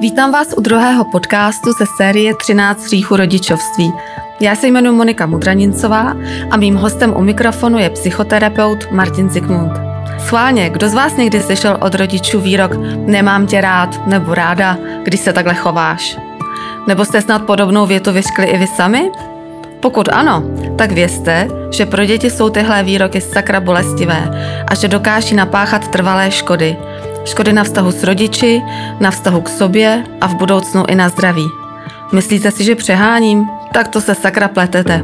Vítám vás u druhého podcastu ze série 13 hříchů rodičovství. Já se jmenuji Monika Mudranincová a mým hostem u mikrofonu je psychoterapeut Martin Zikmund. Schválně, kdo z vás někdy slyšel od rodičů výrok nemám tě rád nebo ráda, když se takhle chováš? Nebo jste snad podobnou větu vyškli i vy sami? Pokud ano, tak vězte, že pro děti jsou tyhle výroky sakra bolestivé a že dokáží napáchat trvalé škody. Škody na vztahu s rodiči, na vztahu k sobě a v budoucnu i na zdraví. Myslíte si, že přeháním? Tak to se sakra pletete.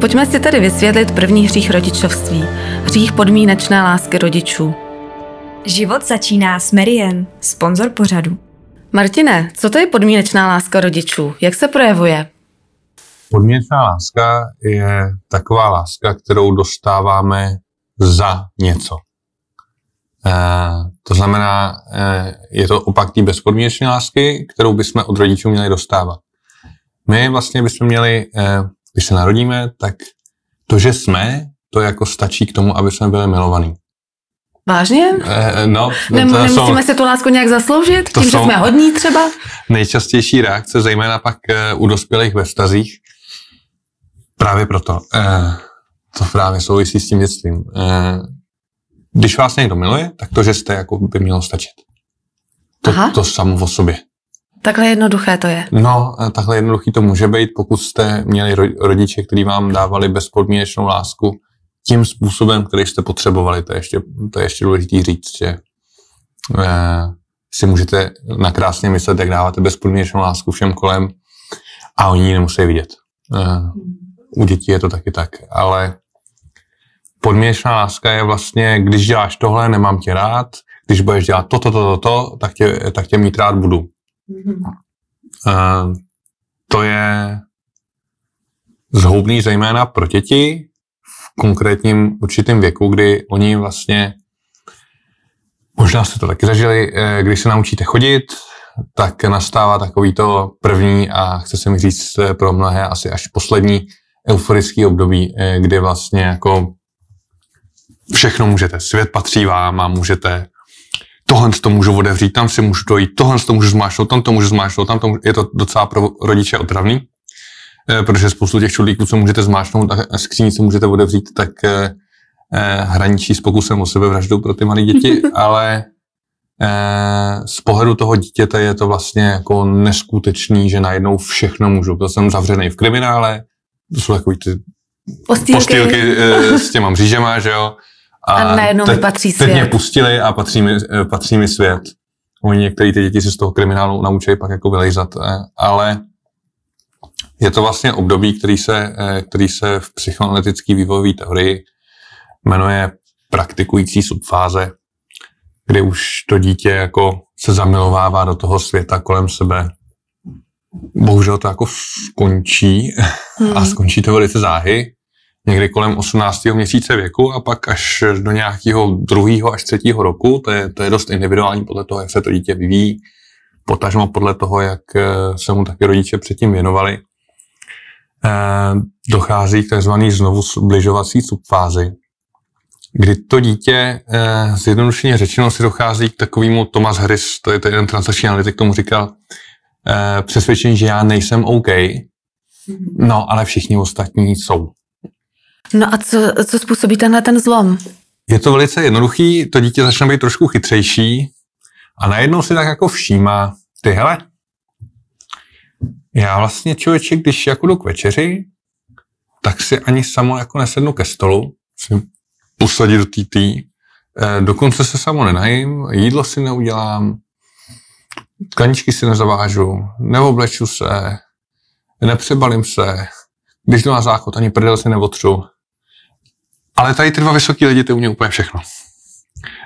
Pojďme si tedy vysvětlit první hřích rodičovství. Hřích podmínečné lásky rodičů. Život začíná s Merien, sponzor pořadu. Martine, co to je podmínečná láska rodičů? Jak se projevuje? Podmínečná láska je taková láska, kterou dostáváme za něco. E, to znamená, e, je to opak té bezpodmínečné lásky, kterou bychom od rodičů měli dostávat. My vlastně bychom měli, e, když se narodíme, tak to, že jsme, to jako stačí k tomu, aby jsme byli milovaní. Vážně? E, no, Nem, nemusíme si tu lásku nějak zasloužit? Tím, že jsme hodní třeba? Nejčastější reakce, zejména pak u dospělých ve vztazích, Právě proto. Eh, to právě souvisí s tím dětstvím. Eh, když vás někdo miluje, tak to, že jste, jako by mělo stačit. To, Aha. to samo o sobě. Takhle jednoduché to je. No, takhle jednoduchý to může být, pokud jste měli rodiče, kteří vám dávali bezpodmínečnou lásku tím způsobem, který jste potřebovali. To je ještě, to je ještě důležité říct, že eh, si můžete nakrásně myslet, jak dáváte bezpodmínečnou lásku všem kolem a oni ji nemusí vidět. Eh, u dětí je to taky tak, ale podměšná láska je vlastně, když děláš tohle, nemám tě rád, když budeš dělat toto, toto, toto, tak tě, tak tě mít rád budu. Mm-hmm. Uh, to je zhoubný zejména pro děti v konkrétním určitém věku, kdy oni vlastně, možná jste to taky zažili, eh, když se naučíte chodit, tak nastává takový to první a chce se mi říct pro mnohé asi až poslední euforický období, eh, kdy vlastně jako všechno můžete. Svět patří vám a můžete tohle to můžu otevřít, tam si můžu dojít, tohle to můžu zmášnout, tam to můžu zmášnout, tam to můžu, je to docela pro rodiče otravný, eh, protože spoustu těch čudlíků, co můžete zmášnout a skříní, co můžete otevřít, tak eh, hraničí s pokusem o sebevraždu pro ty malé děti, ale z pohledu toho dítěte je to vlastně jako neskutečný, že najednou všechno můžu. Byl jsem zavřený v kriminále, to jsou takový ty postýlky, postýlky eh, s těma mřížema, že jo. A, a najednou mi patří svět. Teď mě pustili a patří mi, eh, patří mi svět. Oni některé ty děti se z toho kriminálu naučí pak jako vylejzat, eh, ale je to vlastně období, který se, který se v psychoanalytické vývojové teorii jmenuje praktikující subfáze, kdy už to dítě jako se zamilovává do toho světa kolem sebe bohužel to jako skončí hmm. a skončí to velice záhy, někdy kolem 18. měsíce věku a pak až do nějakého druhého až třetího roku, to je, to je dost individuální podle toho, jak se to dítě vyvíjí, potažmo podle toho, jak eh, se mu taky rodiče předtím věnovali. Eh, dochází k tzv. znovu zbližovací subfázi, kdy to dítě, eh, zjednodušeně řečeno, si dochází k takovému Thomas Harris, to je ten transakční analytik, tomu říkal, přesvědčení, že já nejsem OK, no ale všichni ostatní jsou. No a co, co způsobí tenhle ten zlom? Je to velice jednoduchý, to dítě začne být trošku chytřejší a najednou si tak jako všímá, ty hele, já vlastně člověče, když jako jdu k večeři, tak si ani samo jako nesednu ke stolu, si posadit do TT, eh, dokonce se samo nenajím, jídlo si neudělám, Kaničky si nezavážu, neobleču se, nepřebalím se, když jdu na záchod, ani prdel si neotřu. Ale tady ty dva vysoký lidi, ty umějí úplně všechno.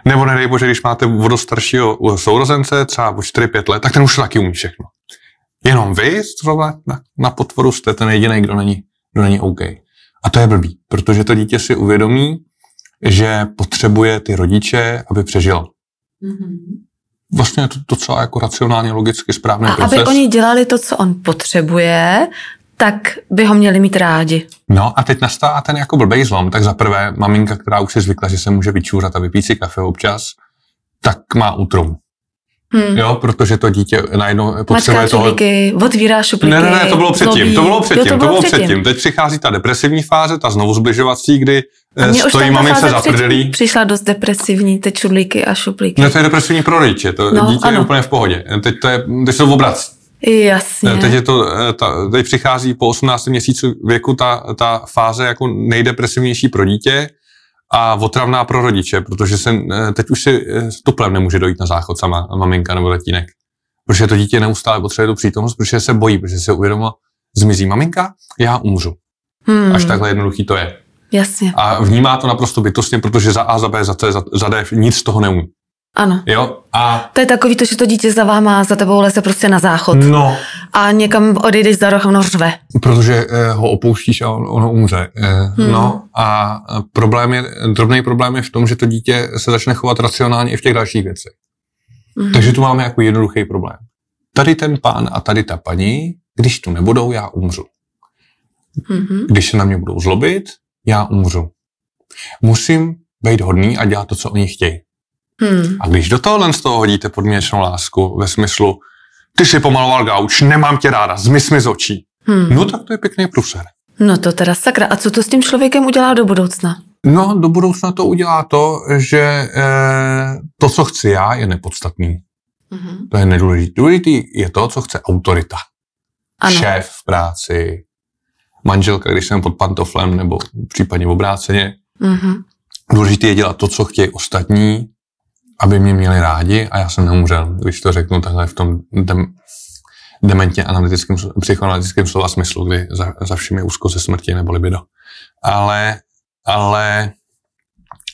Nebo nedej bože, když máte vodostaršího sourozence, třeba o 4-5 let, tak ten už taky umí všechno. Jenom vy na, na potvoru jste ten jediný, kdo není, kdo není OK. A to je blbý, protože to dítě si uvědomí, že potřebuje ty rodiče, aby přežil. Mm-hmm vlastně je to docela jako racionálně, logicky správný a proces. aby oni dělali to, co on potřebuje, tak by ho měli mít rádi. No a teď nastává ten jako blbej zlom. Tak za prvé, maminka, která už je zvykla, že se může vyčůrat a vypít si kafe občas, tak má útrum. Hmm. Jo, protože to dítě najednou potřebuje toho... otvírá šuplíky. Ne, ne, ne, to bylo předtím, zlobí. to bylo předtím, Jo, to bylo předtím. Teď přichází ta depresivní fáze, ta znovu zbližovací, kdy A eh, už stojí mamince fáze za předtím prdelí. Přišla dost depresivní, ty čudlíky a šuplíky. No to je depresivní pro rodiče, to No, dítě je ano. úplně v pohodě. Teď to je, teď se to obrací. Jasně. Teď, je to, eh, ta, teď přichází po 18 měsíců věku ta, ta fáze jako nejdepresivnější pro dítě a otravná pro rodiče, protože se, eh, teď už si eh, s tuplem nemůže dojít na záchod sama maminka nebo tatínek. Protože to dítě neustále potřebuje tu přítomnost, protože se bojí, protože se uvědomilo, zmizí maminka, já umřu. Hmm, Až takhle jednoduchý to je. Jasně, A vnímá to naprosto bytostně, protože za A, za B, za C, za, za D nic z toho neumí. Ano. Jo? A To je takový to, že to dítě za váma, za tebou leze prostě na záchod. no, A někam odejdeš za roh a ono řve. protože eh, ho opouštíš a on, ono umře. Eh, Hmm. No a eh, problém je, drobný problém je v tom, že to dítě se začne chovat racionálně i v těch dalších věcech. Mhm. Takže tu máme jako jednoduchý problém. Tady ten pán a tady ta paní, když tu nebudou, já umřu. Mhm. Když se na mě budou zlobit, já umřu. Musím být hodný a dělat to, co oni chtějí. Hmm. A když do tohohle z toho hodíte podměčnou lásku ve smyslu, ty si pomaloval gauč, nemám tě ráda, zmiz mi z očí. Hmm. No tak to je pěkný pruser. No to teda sakra. A co to s tím člověkem udělá do budoucna? No, do budoucna to udělá to, že eh, to, co chci já, je nepodstatný. Mhm. To je nedůležitý. Důležitý je to, co chce autorita. Ano. Šéf v práci, manželka, když jsem pod pantoflem, nebo případně obráceně. Mhm. Důležité je dělat to, co chtějí ostatní, aby mě měli rádi a já jsem neumřel, když to řeknu takhle v tom dem, dementně analytickém, psychoanalytickém slova smyslu, kdy za, za všem je úzko ze smrti nebo libido. Ale, ale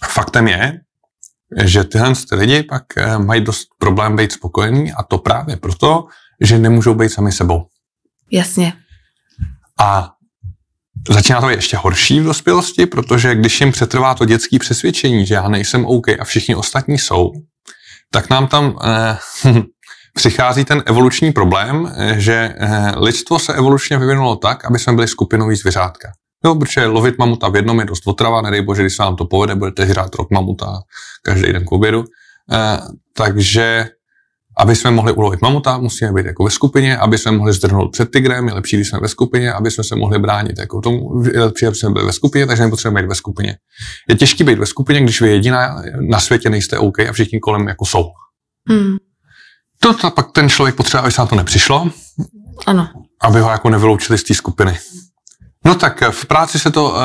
faktem je, že tyhle ty lidi pak eh, mají dost problém být spokojení a to právě proto, že nemůžou být sami sebou. Jasně. A začíná to být ještě horší v dospělosti, protože když jim přetrvá to dětské přesvědčení, že já nejsem OK a všichni ostatní jsou, tak nám tam eh, přichází ten evoluční problém, eh, že eh, lidstvo se evolučně vyvinulo tak, aby jsme byli skupinový zvěřátka. Jo, protože lovit mamuta v jednom je dost otrava, nedej bože, když se vám to povede, budete žrát rok mamuta každý den k obědu. Eh, takže aby jsme mohli ulovit mamuta, musíme být jako ve skupině, aby jsme mohli zdrhnout před tigrem, je lepší, když jsme ve skupině, aby jsme se mohli bránit jako tomu, je lepší, aby jsme byli ve skupině, takže nepotřebujeme být ve skupině. Je těžké být ve skupině, když vy jediná na světě nejste OK a všichni kolem jako jsou. Hmm. To, to pak ten člověk potřebuje, aby se na to nepřišlo, Ano. aby ho jako nevyloučili z té skupiny. No tak v práci se to uh,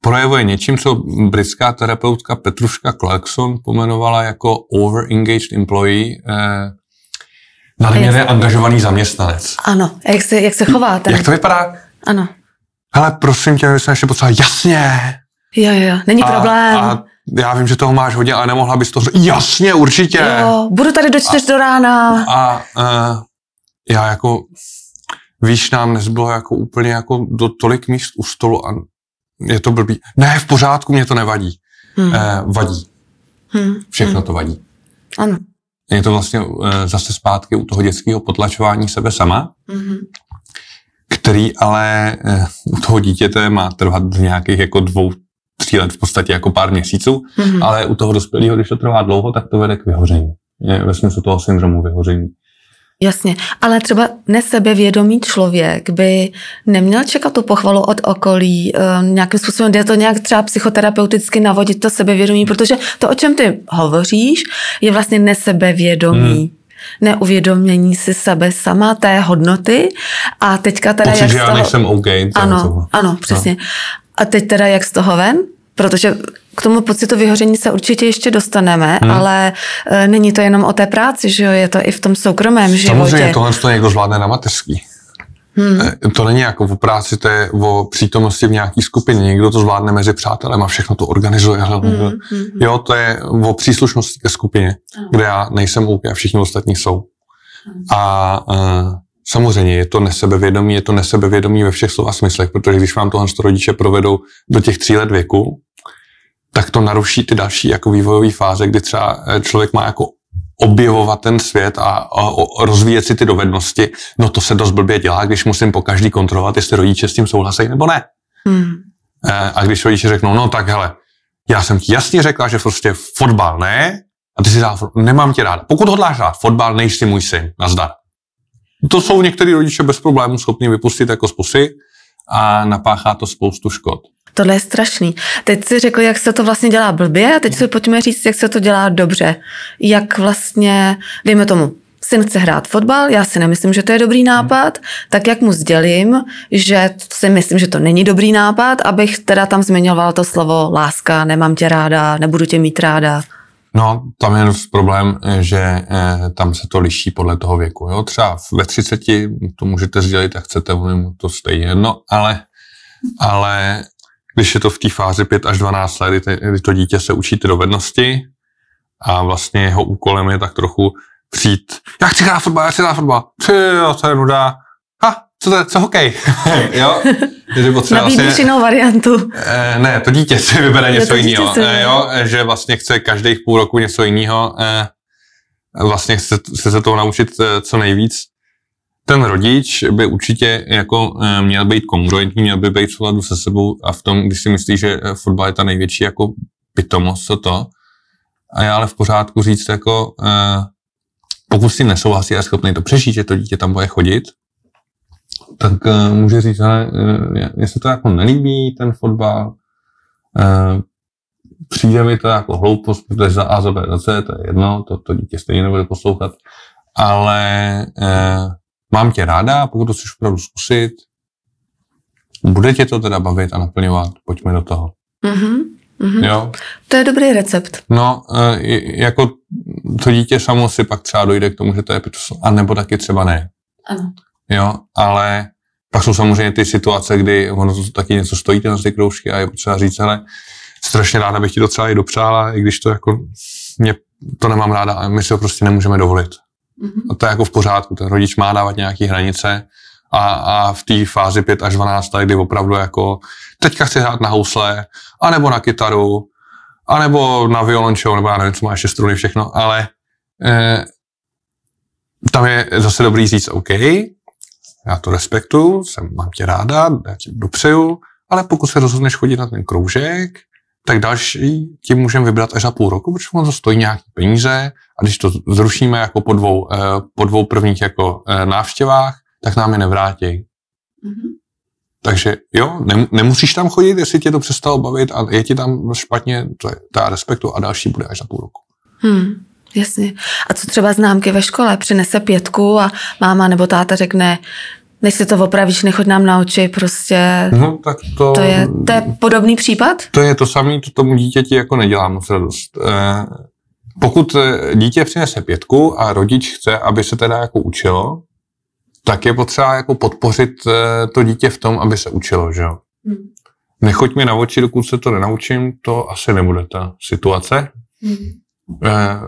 projevuje něčím, co britská terapeutka Petruška Clarkson pomenovala jako over-engaged employee, uh, nadměrně angažovaný zaměstnanec. Ano. Jak se, jak se chová ten? Jak to vypadá? Ano. Hele, prosím tě, my jsme ještě potřeba, jasně. Jo, jo, jo. Není problém. A já vím, že toho máš hodně, ale nemohla bys to říct. Jasně, určitě. Jo, budu tady do čtyř do rána. A uh, já jako, víš, nám nezbylo jako úplně jako do tolik míst u stolu a je to blbý. Ne, v pořádku, mě to nevadí. Hmm. Uh, vadí. Hmm. Všechno to vadí. Ano. Je to vlastně uh, zase zpátky u toho dětského potlačování sebe sama, Mhm. který ale uh, u toho dítěte má trvat v nějakých jako dvou, tří let v podstatě jako pár měsíců, Mhm. ale u toho dospělého, když to trvá dlouho, tak to vede k vyhoření. Je ve smyslu toho syndromu vyhoření. Jasně, ale třeba nesebevědomý člověk by neměl čekat tu pochvalu od okolí, eh, nějakým způsobem jde to nějak třeba psychoterapeuticky navodit to sebevědomí, protože to, o čem ty hovoříš, je vlastně nesebevědomí. Hmm. Neuvědomění si sebe sama, té hodnoty a teďka teda Pocit, jak že z já toho... nejsem OK. Ano, ano, přesně. A teď teda jak z toho ven? Protože k tomu pocitu vyhoření se určitě ještě dostaneme, Hmm. ale e, není to jenom o té práci, že jo, je to i v tom soukromém životě. Samozřejmě tohle to někdo zvládne na mateřský. Hmm. Eh, To není jako o práci, to je o přítomnosti v nějaké skupině. Někdo to zvládne mezi přátelem a všechno to organizuje. Hmm, hmm, hmm. Jo, to je o příslušnosti ke skupině, kde já nejsem OK a všichni ostatní jsou. Hmm. A uh, samozřejmě je to nesebevědomí, je to nesebevědomí ve všech slova smyslech, protože když vám tohle rodiče provedou do těch tří let věku, tak to naruší ty další jako vývojové fáze, kdy třeba eh, člověk má jako objevovat ten svět a, a, a rozvíjet si ty dovednosti, no to se dost blbě dělá, když musím po každý kontrolovat, jestli rodiče s tím souhlasí nebo ne. Hmm. Eh, A když rodiče řeknou, no tak hele, já jsem ti jasně řekla, že prostě fotbal ne, A ty si dá, nemám tě ráda. Pokud hodláš hrát fotbal, nejsi můj syn. Nazdar. To jsou některý rodiče bez problémů schopni vypustit jako z pusy a napáchá to spoustu škod. Tohle je strašný. Teď si řekl, jak se to vlastně dělá blbě a teď si pojďme říct, jak se to dělá dobře. Jak vlastně, dejme tomu, syn chce hrát fotbal, já si nemyslím, že to je dobrý nápad, tak jak mu sdělím, že si myslím, že to není dobrý nápad, abych teda tam zmiňoval to slovo láska, nemám tě ráda, nebudu tě mít ráda. No, tam je problém, že eh, tam se to liší podle toho věku. Jo? Třeba ve 30 to můžete sdělit, jak chcete, mu to stejně jedno, ale, ale když je to v té fázi 5 až 12 let, kdy to dítě se učí ty dovednosti a vlastně jeho úkolem je tak trochu přijít, já chci hrát fotbal, já chci hrát fotbal, ty to je nuda, co to je, co hokej, jo, že potřeba Nabídíš vlastně, jinou variantu. Eh, ne, to dítě si vybere něco jiného, eh, jo, že vlastně chce každých půl roku něco jiného, eh, vlastně chce, chce se toho naučit eh, co nejvíc. Ten rodič by určitě jako eh, měl být kongruentní, měl by být v souladu se sebou a v tom, když si myslí, že eh, fotbal je ta největší jako pitomost, co to, a já ale v pořádku říct jako, eh, pokud si nesouhlasí a je schopný to přežít, že to dítě tam bude chodit, tak uh, může říct, ale uh, mně se to jako nelíbí, ten fotbal, uh, přijde mi to jako hloupost, protože za A, za B, za C, to je jedno, to, to dítě stejně nebude poslouchat, ale mám tě ráda, pokud to chceš opravdu zkusit, bude tě to teda bavit a naplňovat, pojďme do toho. Mm-hmm. Mm-hmm. Jo? To je dobrý recept. No, jako to dítě samo si pak třeba dojde k tomu, že to je pitus, a nebo taky třeba ne. Ano. Jo, ale pak jsou samozřejmě ty situace, kdy ono to taky něco stojí na ty kroužky a je potřeba říct, ale strašně ráda bych ti to třeba i dopřála, i když to jako mě to nemám ráda a my si to prostě nemůžeme dovolit. Mm-hmm. A to je jako v pořádku, ten rodič má dávat nějaké hranice a, a v té fázi 5 až 12, kdy opravdu jako teďka chci hrát na housle, anebo na kytaru, anebo na violončelo, nebo já nevím, co má ještě struny, všechno, ale eh, tam je zase dobrý říct, OK, já to respektuju, jsem, mám tě ráda, já ti dopřeju, ale pokud se rozhodneš chodit na ten kroužek, tak další ti můžeme vybrat až za půl roku, protože on to stojí nějaké peníze a když to zrušíme jako po dvou, eh, po dvou prvních jako eh, návštěvách, tak nám je nevrátí. Mm-hmm. Takže jo, nemusíš tam chodit, jestli tě to přestalo bavit a je ti tam špatně, to je, já respektu a další bude až za půl roku. Hmm, jasně. A co třeba známky ve škole? Přinese pětku a máma nebo táta řekne, než si to opravíš, nechoď nám na oči, prostě... No, tak to... To je, to je podobný případ? To je to samé, to tomu dítěti jako nedělá moc radost. Eh, pokud eh, dítě přinese pětku a rodič chce, aby se teda jako učilo, tak je potřeba jako podpořit eh, to dítě v tom, aby se učilo, že jo. Hmm. Nechoď mi na oči, dokud se to nenaučím, to asi nebude ta situace. Hmm. Eh,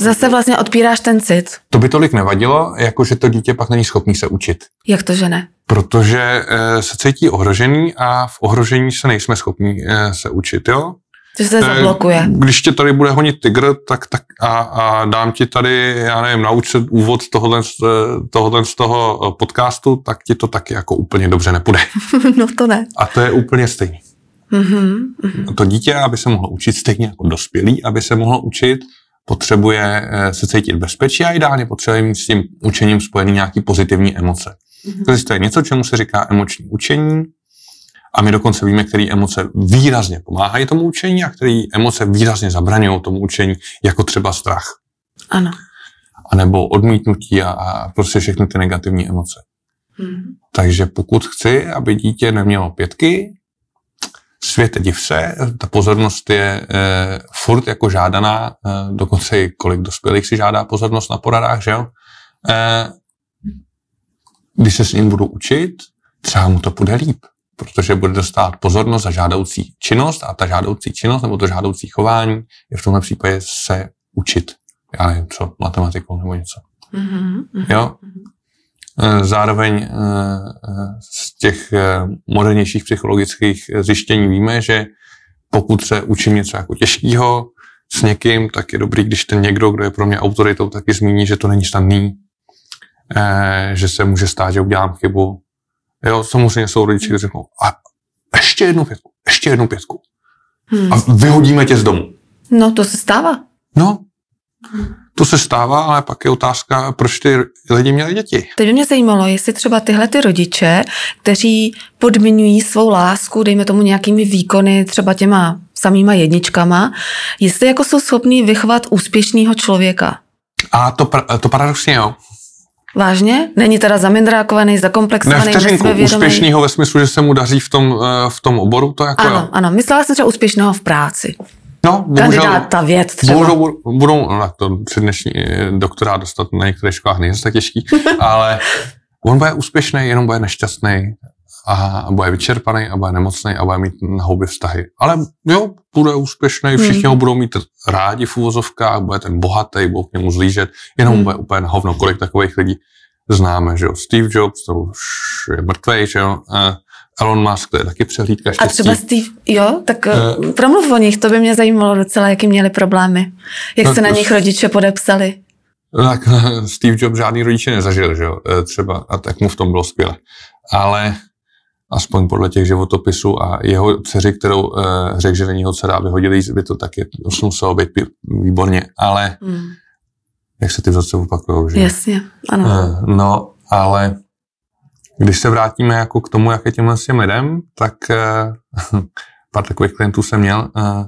Zase vlastně odpíráš ten cit. To by tolik nevadilo, jako že to dítě pak není schopný se učit. Jak to, že ne? Protože eh, se cítí ohrožený a v ohrožení se nejsme schopni eh, se učit, jo? Že se zablokuje. Když tě tady bude honit tygr tak, tak a, a dám ti tady, já nevím, naučit úvod tohohle, tohohle z toho podcastu, tak ti to taky jako úplně dobře nepůjde. no to ne. A to je úplně stejný. Mm-hmm. To dítě, aby se mohlo učit stejně jako dospělý, aby se mohlo učit, potřebuje eh, se cítit bezpečí a ideálně potřebuje mít s tím učením spojený nějaký pozitivní emoce. Mm-hmm. To je něco, čemu se říká emoční učení, a my dokonce víme, které emoce výrazně pomáhají tomu učení a které emoce výrazně zabraňují tomu učení, jako třeba strach. Ano. A nebo odmítnutí a, a prostě všechny ty negativní emoce. Hmm. Takže pokud chci, aby dítě nemělo pětky, světe div se, ta pozornost je e, furt jako žádaná, e, dokonce i kolik dospělých si žádá pozornost na poradách, že jo? E, když se s ním budu učit, třeba mu to bude líp protože bude dostat pozornost za žádoucí činnost a ta žádoucí činnost nebo to žádoucí chování je v tomhle případě se učit. Já nevím, co, matematikou nebo něco. Mm-hmm. Jo? E, zároveň e, e, z těch modernějších psychologických zjištění víme, že pokud se učím něco jako těžkého s někým, tak je dobrý, když ten někdo, kdo je pro mě autoritou, taky zmíní, že to není snadný, že se může stát, že udělám chybu, Jo, samozřejmě jsou rodiče, kteří řeknou, a ještě jednu pětku, ještě jednu pětku. Hmm. A vyhodíme tě z domu. No, to se stává. No, To se stává, ale pak je otázka, proč ty lidi měli děti. Teď by mě zajímalo, jestli třeba tyhle ty rodiče, kteří podmiňují svou lásku, dejme tomu nějakými výkony, třeba těma samýma jedničkama, jestli jako jsou schopní vychovat úspěšného člověka. A to, to paradoxně jo. Vážně? Není teda zamindrákovaný, zakomplexovaný, ne, vteřinku, úspěšnýho ve smyslu, že se mu daří v tom, eh, v tom oboru, to jako Ano, jo. ano, myslela jsem třeba úspěšného v práci. No, bohužel, Kandidáta věd třeba. Budou, budou no, to při dnešní eh, doktorát dostat na některých školách není tak těžký, ale on bude úspěšný, jenom bude nešťastný a bude vyčerpaný a bude nemocný a bude mít na houby vztahy. Ale jo, bude úspěšný, všichni hmm. ho budou mít rádi v úvozovkách, bude ten bohatý, budou k němu zlížet, jenom hmm. bude úplně na hovno, kolik takových lidí známe, že jo. Steve Jobs, to už je mrtvý, že jo. Elon Musk, to je taky přehlídka štěstí. A třeba Steve, jo, tak uh, promluv o nich, to by mě zajímalo docela, jaký měli problémy. Jak no, se na nich rodiče podepsali. Tak Steve Jobs žádný rodiče nezažil, že jo, třeba, a tak mu v tom bylo skvěle. Ale aspoň podle těch životopisů a jeho dceři, kterou uh, řekl, že není ho dcera vyhodili by to taky muselo být výborně, ale hmm. jak se ty vzorce opakují, že? Jasně, ano. Uh, no, ale když se vrátíme jako k tomu, jak je těmhle s těm lidem, tak uh, pár takových klientů jsem měl, uh,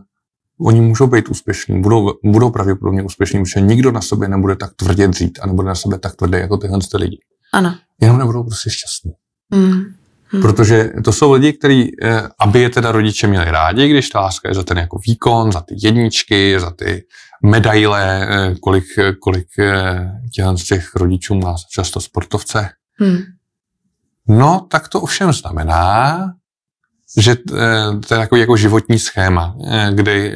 oni můžou být úspěšní, budou, budou pravděpodobně úspěšní, protože nikdo na sobě nebude tak tvrdě dřít a nebude na sebe tak tvrdý jako tyhle lidi. Ano. Jenom nebudou prostě šťastní. Mm. Hmm. Protože to jsou lidi, kteří, eh, aby je teda rodiče měli rádi, když ta láska je za ten jako výkon, za ty jedničky, za ty medaile, eh, kolik, kolik těch rodičů má často sportovce. Hmm. No, tak to ovšem znamená, že to je takový jako životní schéma, kdy,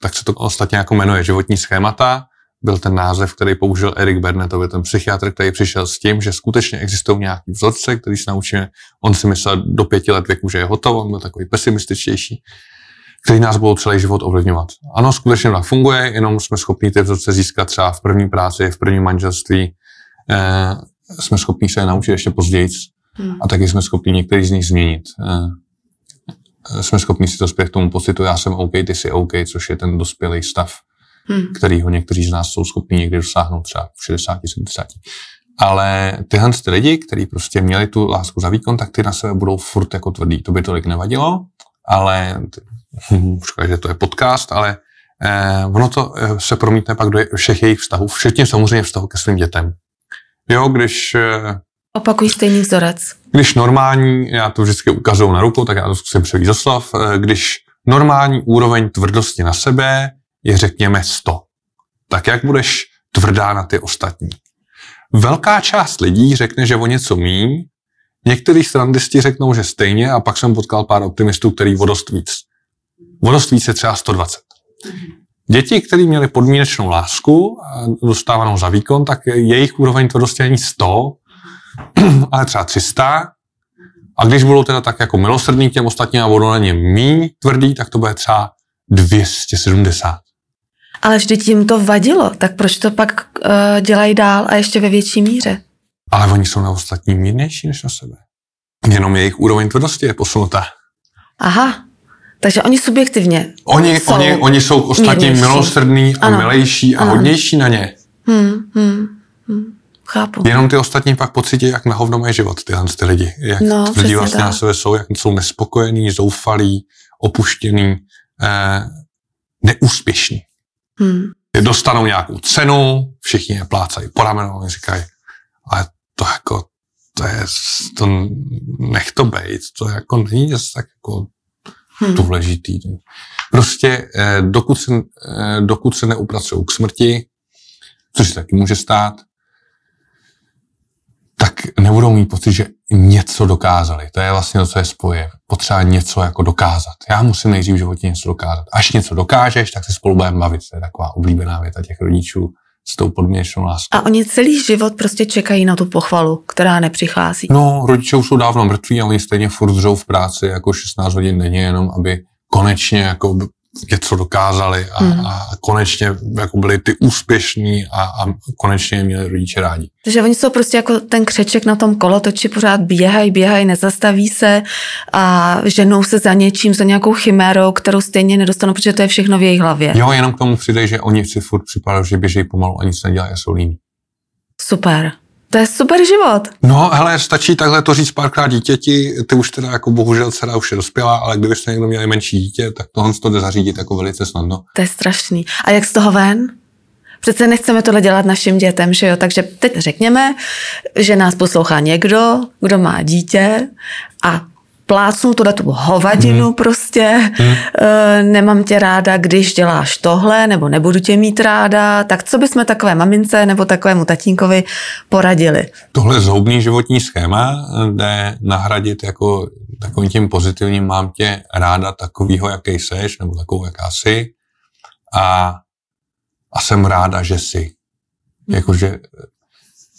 tak se to ostatně jako jmenuje, životní schémata, byl ten název, který použil Erik Bernetovi, ten psychiatr, který přišel s tím, že skutečně existují nějaký vzorce, který se naučíme. On si myslel do pěti let věku, že je hotov, on byl takový pesimističtější, který nás budou celý život ovlivňovat. Ano, skutečně tak funguje, jenom jsme schopni ty vzorce získat třeba v první práci, v prvním manželství, eh, jsme schopni se je naučit ještě později hmm. a taky jsme schopni některý z nich změnit. Eh, jsme schopni si to zpět k tomu pocitu, já jsem OK, ty jsi OK, což je ten dospělý stav hmm. kterýho někteří z nás jsou schopni někdy dosáhnout třeba v 60, 70. Ale tyhle ty lidi, kteří prostě měli tu lásku za výkon, tak ty na sebe budou furt jako tvrdý. To by tolik nevadilo, ale škoda, že to je podcast, ale eh, ono to eh, se promítne pak do všech jejich vztahů, včetně samozřejmě vztahu ke svým dětem. Jo, když... Eh, Opakují stejný vzorec. Když normální, já to vždycky ukazuju na ruku, tak já to zkusím převíst za slov, eh, když normální úroveň tvrdosti na sebe je řekněme 100. Tak jak budeš tvrdá na ty ostatní? Velká část lidí řekne, že o něco míň, některý strandisti řeknou, že stejně a pak jsem potkal pár optimistů, který vodost víc. Vodost víc je třeba 120. Děti, které měly podmínečnou lásku dostávanou za výkon, tak jejich úroveň tvrdosti není 100, ale třeba 300. A když budou teda tak jako milosrdný k těm ostatním a budou na ně míň tvrdý, tak to bude třeba 270. Ale vždyť jim to vadilo, tak proč to pak uh, dělají dál a ještě ve větší míře? Ale oni jsou na ostatní mírnější než na sebe. Jenom jejich úroveň tvrdosti je posunutá. Aha, takže oni subjektivně Oni jsou, oni, oni jsou ostatní milosrdní a ano, milejší a ano. hodnější na ně. Hmm, hmm, hmm. Chápu. Jenom ty ostatní pak pocítí, jak na hovno mají život tyhle ty lidi. Jak no, tvrdí vlastně tak. na sebe jsou, jak jsou nespokojení, zoufalí, opuštění, eh, neúspěšní. Hmm. Dostanou nějakou cenu, všichni je plácají po ramenou a říkají, ale to jako, to je, to nech to být, to jako není zase tak jako hmm. důležitý. Prostě eh, dokud se, eh, dokud se neupracují k smrti, což se taky může stát, tak nebudou mít pocit, že něco dokázali. To je vlastně to, co je spoje. Potřeba něco jako dokázat. Já musím nejdřív v životě něco dokázat. Až něco dokážeš, tak se spolu budeme bavit. To je taková oblíbená věta těch rodičů s tou podměrečnou láskou. A oni celý život prostě čekají na tu pochvalu, která nepřichází. No, rodiče už jsou dávno mrtví a oni stejně furt v práci jako 16 hodin denně, jenom aby konečně jako něco dokázali a, hmm. a konečně jako byli ty úspěšní a, a konečně je měli rodiče rádi. Takže oni jsou prostě jako ten křeček na tom kolotoči, pořád běhají, běhají, nezastaví se a ženou se za něčím, za nějakou chimérou, kterou stejně nedostanou, protože to je všechno v jejich hlavě. Jo, jenom k tomu přidej, že oni si furt připadají, že běžejí pomalu a nic nedělají a jsou líní. Super. To je super život. No, hele, stačí takhle to říct párkrát dítěti, ty už teda jako bohužel dcera už je dospělá, ale kdybyste někdo měli menší dítě, tak tohle to jde zařídit jako velice snadno. To je strašný. A jak z toho ven? Přece nechceme tohle dělat našim dětem, že jo? Takže teď řekněme, že nás poslouchá někdo, kdo má dítě a plácnu tuhle tu hovadinu hmm. prostě, hmm. E, nemám tě ráda, když děláš tohle, nebo nebudu tě mít ráda, tak co bychom takové mamince nebo takovému tatínkovi poradili? Tohle zhoubný životní schéma jde nahradit jako takovým tím pozitivním mám tě ráda takovýho, jaký seš, nebo takovou, jaká jsi a, a jsem ráda, že jsi. Hmm. Jakože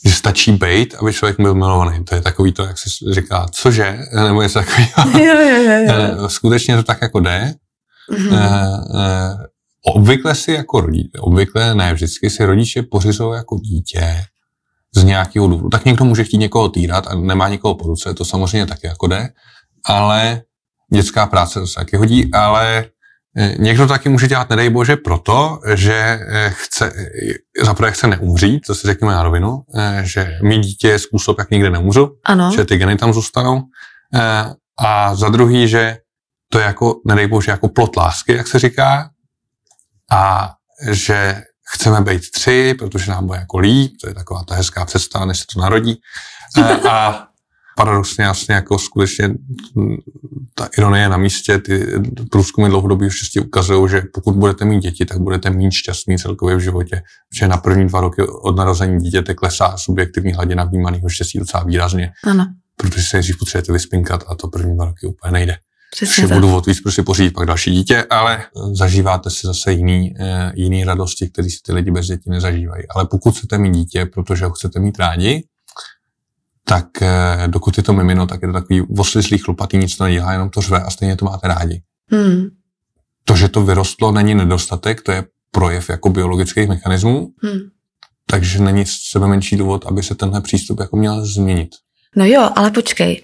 že stačí být, aby člověk byl milovaný. To je takový to, jak se říká, cože, nebo něco takového. Jo, jo, jo, jo. Skutečně to tak jako jde. Mm-hmm. obvykle si jako rodiče, obvykle ne vždycky si rodiče pořizují jako dítě z nějakého důvodu. Tak někdo může chtít někoho týrat a nemá někoho po ruce, to samozřejmě taky jako jde, ale dětská práce to se taky hodí, ale Eh, někdo taky může dělat, nedej bože, proto, že eh, chce, eh, zaprvé chce neumřít, to si řekněme na rovinu, že mít dítě je způsob, jak nikdy neumřu, ano. že ty geny tam zůstanou. A za druhý, že to je jako, nedej bože, jako plot lásky, jak se říká, a že chceme být tři, protože nám bude jako líp, to je taková ta hezká představa, než se to narodí. A paradoxně jasně jako skutečně ta ironie je na místě, ty průzkumy dlouhodobého štěstí ukazují, že pokud budete mít děti, tak budete méně šťastný celkově v životě, protože na první dva roky od narození dítěte klesá subjektivní hladina vnímaného štěstí docela výrazně, ano. protože se nejdřív potřebujete vyspinkat a to první dva roky úplně nejde. Přesně budu důvod víc prostě pořídit pak další dítě, ale zažíváte si zase jiný, eh, jiný radosti, které si ty lidi bez dětí nezažívají. Ale pokud chcete mít dítě, protože ho chcete mít rádi, tak eh, dokud je to mimino, tak je to takový oslizlý chlupatý, nic to nedělá, jenom to řve a stejně to máte rádi. Hmm. To, že to vyrostlo, není nedostatek, to je projev jako biologických mechanismů, hmm. takže není sebe menší důvod, aby se tenhle přístup jako měl změnit. No jo, ale počkej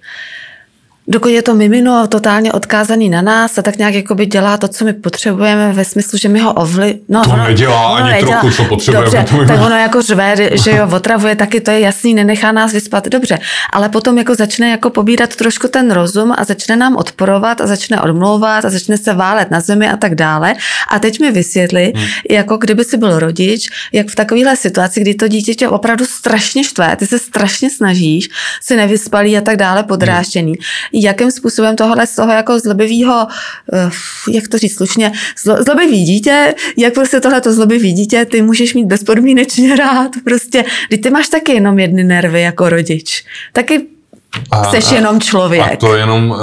dokud je to mimino totálně odkázaný na nás a tak nějak jakoby dělá to, co my potřebujeme ve smyslu, že my ho ovli... No, to ono, nedělá ono ani nedělá. trochu, co potřebujeme. Dobře, to tak ono jako řve, že jo, otravuje, taky to je jasný, nenechá nás vyspat. Dobře, ale potom jako začne jako pobírat trošku ten rozum a začne nám odporovat a začne odmlouvat a začne se válet na zemi a tak dále. A teď mi vysvětli, hmm. jako kdyby si byl rodič, jak v takovéhle situaci, kdy to dítě tě opravdu strašně štve, ty se strašně snažíš, si nevyspalí a tak dále, podrážděný. Hmm jakým způsobem tohle z toho jako zlobivého, eh, jak to říct slušně, zlo, zlobivý dítě, jak prostě tohle to zlobivý dítě ty můžeš mít bezpodmínečně rád, prostě, když ty máš taky jenom jedny nervy jako rodič, taky a, Jseš jenom člověk. A to jenom, uh,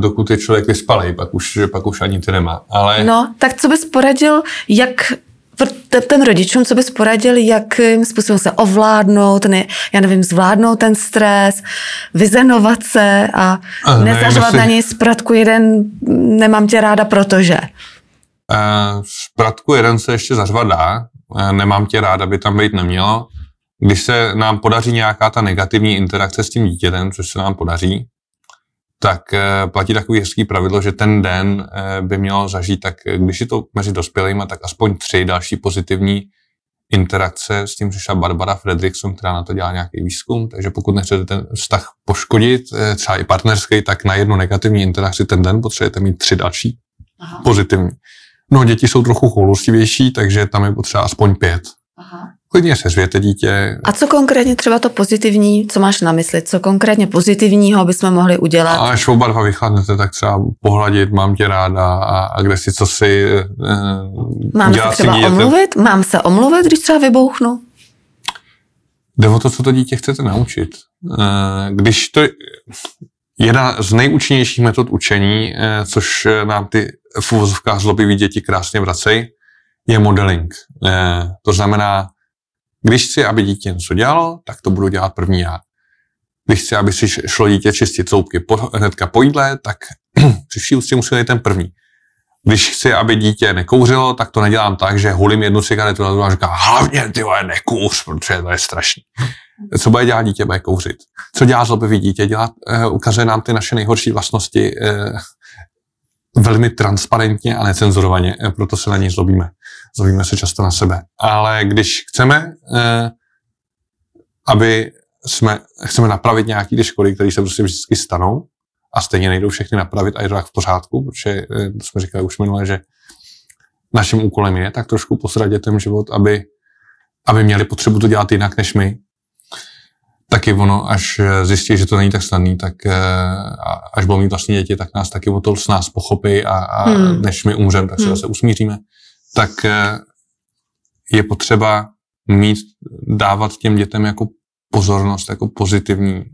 dokud je člověk vyspalý, pak už, pak už ani ty nemá. Ale... No, tak co bys poradil, jak ten rodičům, co bys poradil, jakým způsobem se ovládnout, ne, já nevím, zvládnout ten stres, vyzenovat se a uh, nezařovat na něj zpratku jeden, nemám tě ráda, protože. Uh, zpratku jeden se ještě zařvat dá, uh, nemám tě ráda, by tam být nemělo. Když se nám podaří nějaká ta negativní interakce s tím dítětem, což se nám podaří, tak eh, platí takový hezký pravidlo, že ten den eh, by mělo zažít tak, eh, když je to mezi dospělými, tak aspoň tři další pozitivní interakce. S tím přišla Barbara Fredrickson, která na to dělá nějaký výzkum, takže pokud nechcete ten vztah poškodit, třeba i partnerský, tak na jednu negativní interakci ten den potřebujete mít tři další Aha. pozitivní. No, děti jsou trochu choulostivější, takže tam je potřeba aspoň pět. Aha. Klidně se zvěte dítě. A co konkrétně třeba to pozitivní, co máš na mysli, co konkrétně pozitivního bychom mohli udělat? A až oba dva vychladnete, tak třeba pohladit, mám tě ráda a, a kde si co si uh, Mám se třeba omluvit? Mám se omluvit, když třeba vybouchnu? Jde o to, co to dítě chcete naučit. Uh, když to jedna z nejúčinnějších metod učení, uh, což nám ty v uvozovkách zlobivý děti krásně vracejí, je modeling. To znamená, když chci, aby dítě něco dělalo, tak to budu dělat první já. Když chci, aby si šlo dítě čistit zoubky po, hnedka po jídle, tak při vší úctě musí ten první. Když chci, aby dítě nekouřilo, tak to nedělám tak, že hulím jednu cigaretu a říkám, hlavně ty vole, nekouř, protože to je strašný. Co bude dělat dítě, bude kouřit. Co dělá zlobivý dítě? Dělá, uh, ukazuje nám ty naše nejhorší vlastnosti uh, velmi transparentně a necenzurovaně, uh, proto se na něj zlobíme. Zlobíme se často na sebe. Ale když chceme, uh, aby jsme, chceme napravit nějaké ty škody, které se prostě vždycky stanou, a stejně nejdou všechny napravit a je to tak v pořádku, protože to jsme říkali už minule, že naším úkolem je tak trošku posrat dětem život, aby, aby měli potřebu to dělat jinak než my, taky ono, až zjistí, že to není tak snadný, tak eh, až budou mít vlastní děti, tak nás taky o to s nás pochopí a, a hmm. než my umřeme, tak se hmm. zase usmíříme. Tak eh, je potřeba mít, dávat těm dětem jako pozornost, jako pozitivní.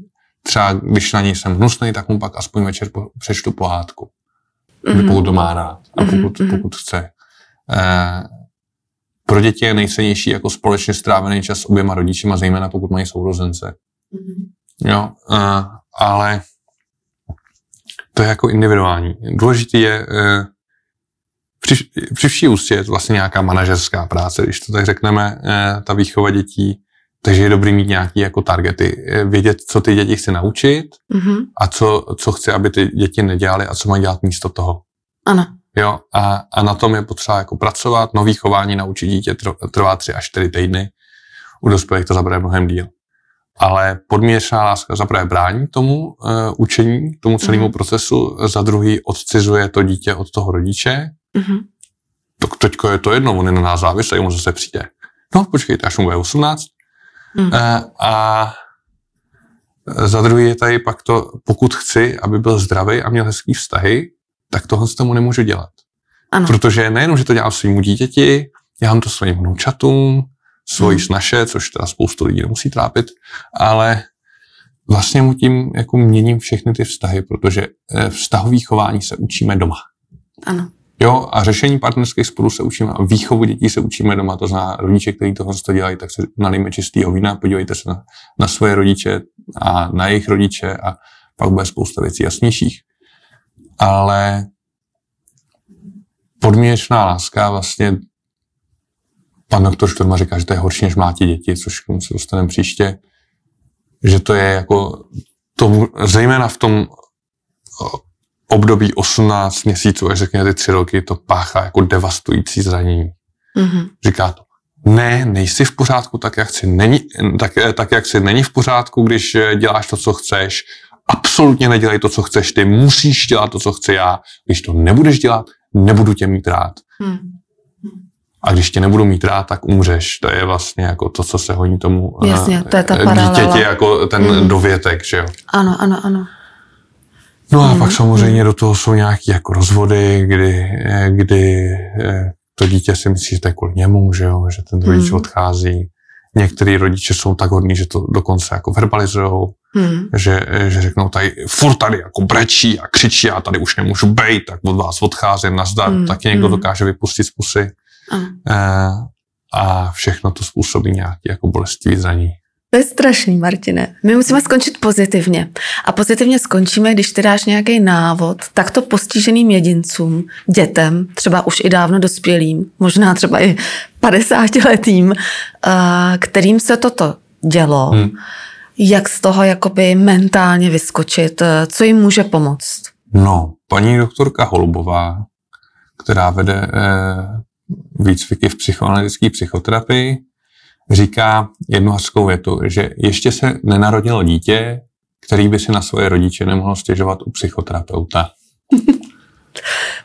Třeba když na něj jsem hnusný, tak mu pak aspoň večer po, přečtu pohádku. Mm-hmm. Pokud to má rád a pokud, mm-hmm. pokud chce. Eh, pro děti je nejcennější jako společně strávený čas s oběma rodičima, zejména pokud mají sourozence. Mm-hmm. Jo, uh, ale to je jako individuální. Důležitý je, uh, při, při vší ústě je to vlastně nějaká manažerská práce, když to tak řekneme, uh, ta výchova dětí, takže je dobrý mít nějaké jako targety, vědět, co ty děti chce naučit mm-hmm. a co, co chce, aby ty děti nedělali a co mají dělat místo toho. Ano. Jo, a, a na tom je potřeba jako pracovat. Nový chování naučit dítě trvá tři až čtyři týdny. U dospělých to zabere mnohem díl. Ale podměrečná láska za prvé brání tomu uh, učení, tomu celému mm. procesu, za druhý odcizuje to dítě od toho rodiče. Mm-hmm. To, teďko je to jedno, on je na nás závislý, on zase přijde. No, počkejte, až mu bude 18. Mm. Uh, a za druhý je tady pak to, pokud chci, aby byl zdravý a měl hezký vztahy, tak tohle s tomu nemůžu dělat. Ano. Protože nejenom, že to dělám svým dítěti, dělám to svým vnoučatům, svoji hmm. snaše, což teda spoustu lidí nemusí trápit, ale vlastně mu tím jako měním všechny ty vztahy, protože eh, vztahový chování se učíme doma. Ano. Jo, a řešení partnerských sporů se učíme, a výchovu dětí se učíme doma, to znamená rodiče, kteří tohle to dělají, tak se nalijme čistýho vína, podívejte se na, na svoje rodiče a na jejich rodiče a pak bude spousta věcí jasnějších ale podmínečná láska vlastně pan doktor Šturma říká, že to je horší, než mlátí děti, což k tomu se dostaneme příště, že to je jako, tomu, zejména v tom období 18 měsíců, až řekněte tři roky, to páchá jako devastující zranění. Mm-hmm. Říká to, ne, nejsi v pořádku tak, jak chci, není, tak, tak, jak chci, není v pořádku, když děláš to, co chceš, absolutně nedělej to, co chceš ty, musíš dělat to, co chci já. Když to nebudeš dělat, nebudu tě mít rád. Hmm. A když tě nebudu mít rád, tak umřeš. To je vlastně jako to, co se honí tomu Jasně, to je ta eh, dítěti, jako ten hmm. dovětek, že jo. Ano, ano, ano. No a hmm. pak samozřejmě do toho jsou nějaké jako rozvody, kdy, eh, kdy eh, to dítě si myslí, že to je kvůli němu, že jo, že ten rodič hmm. odchází. Některý rodiče jsou tak hodní, že to dokonce jako verbalizují, hmm. že, že řeknou tady, furt tady jako brečí a křičí, a tady už nemůžu bejt, tak od vás odcházím, nazdar, hmm. taky někdo hmm. dokáže vypustit z pusy. Hmm. E, a všechno to způsobí nějaké jako bolestivý zraní. To je strašný, Martine. My musíme skončit pozitivně. A pozitivně skončíme, když ty dáš nějaký návod takto postiženým jedincům, dětem, třeba už i dávno dospělým, možná třeba i 50 letým, eh, kterým se toto dělo, hmm. jak z toho jakoby mentálně vyskočit, eh, co jim může pomoct? No, paní doktorka Holubová, která vede eh, výcviky v psychoanalytické psychoterapii, říká jednu hezkou větu, že ještě se nenarodilo dítě, který by si na svoje rodiče nemohl stěžovat u psychoterapeuta.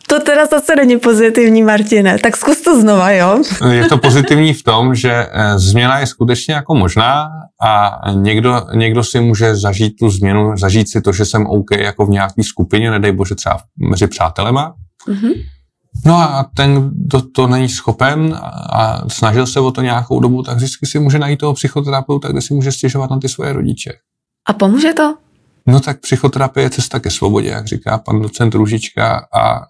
To teda zase není pozitivní, Martine. Tak zkus to znova, jo? Je to pozitivní v tom, že eh, změna je skutečně jako možná a někdo, někdo si může zažít tu změnu, zažít si to, že jsem OK jako v nějaké skupině, nedej bože třeba mezi přátelema. Mm-hmm. No a ten, kdo to není schopen a snažil se o to nějakou dobu, tak vždycky si může najít toho psychoterapeuta, kde si může stěžovat na ty svoje rodiče. A pomůže to? No tak psychoterapie je cesta ke svobodě, jak říká pan docent Růžička a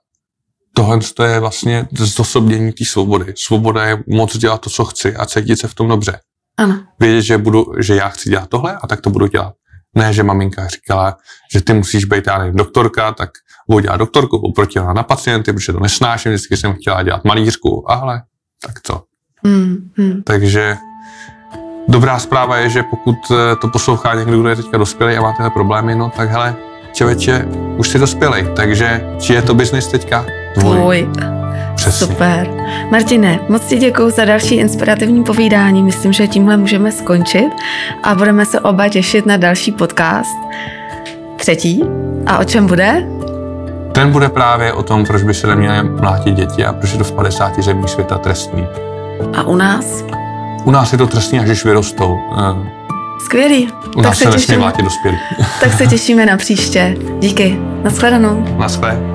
tohle je vlastně zosobnění té svobody. Svoboda je moc dělat to, co chci a cítit se v tom dobře. Ano. Vědět, že, budu, že já chci dělat tohle a tak to budu dělat. Ne, že maminka říkala, že ty musíš být, já nevím, doktorka, tak budu dělat doktorku, oproti na pacienty, protože to nesnáším, vždycky jsem chtěla dělat malířku, ale tak co. Hmm, hmm. Takže dobrá zpráva je, že pokud eh, to poslouchá někdo, kdo je teďka dospělý a má tyhle problémy, no tak hele, čověče, už jsi dospělý, takže či je to biznis teďka? Tvůj. Tvůj. Přesně. Super. Martine, moc ti děkuji za další inspirativní povídání. Myslím, že tímhle můžeme skončit a budeme se oba těšit na další podcast. Třetí. A o čem bude? Ten bude právě o tom, proč by se neměly mlátit děti a proč je to v 50 zemích světa trestný. A u nás? U nás je to trestný, až když vyrostou. Skvělý. U nás tak se, se nesmí mlátit dospělí. tak se těšíme na příště. Díky. Naschledanou. Naschle.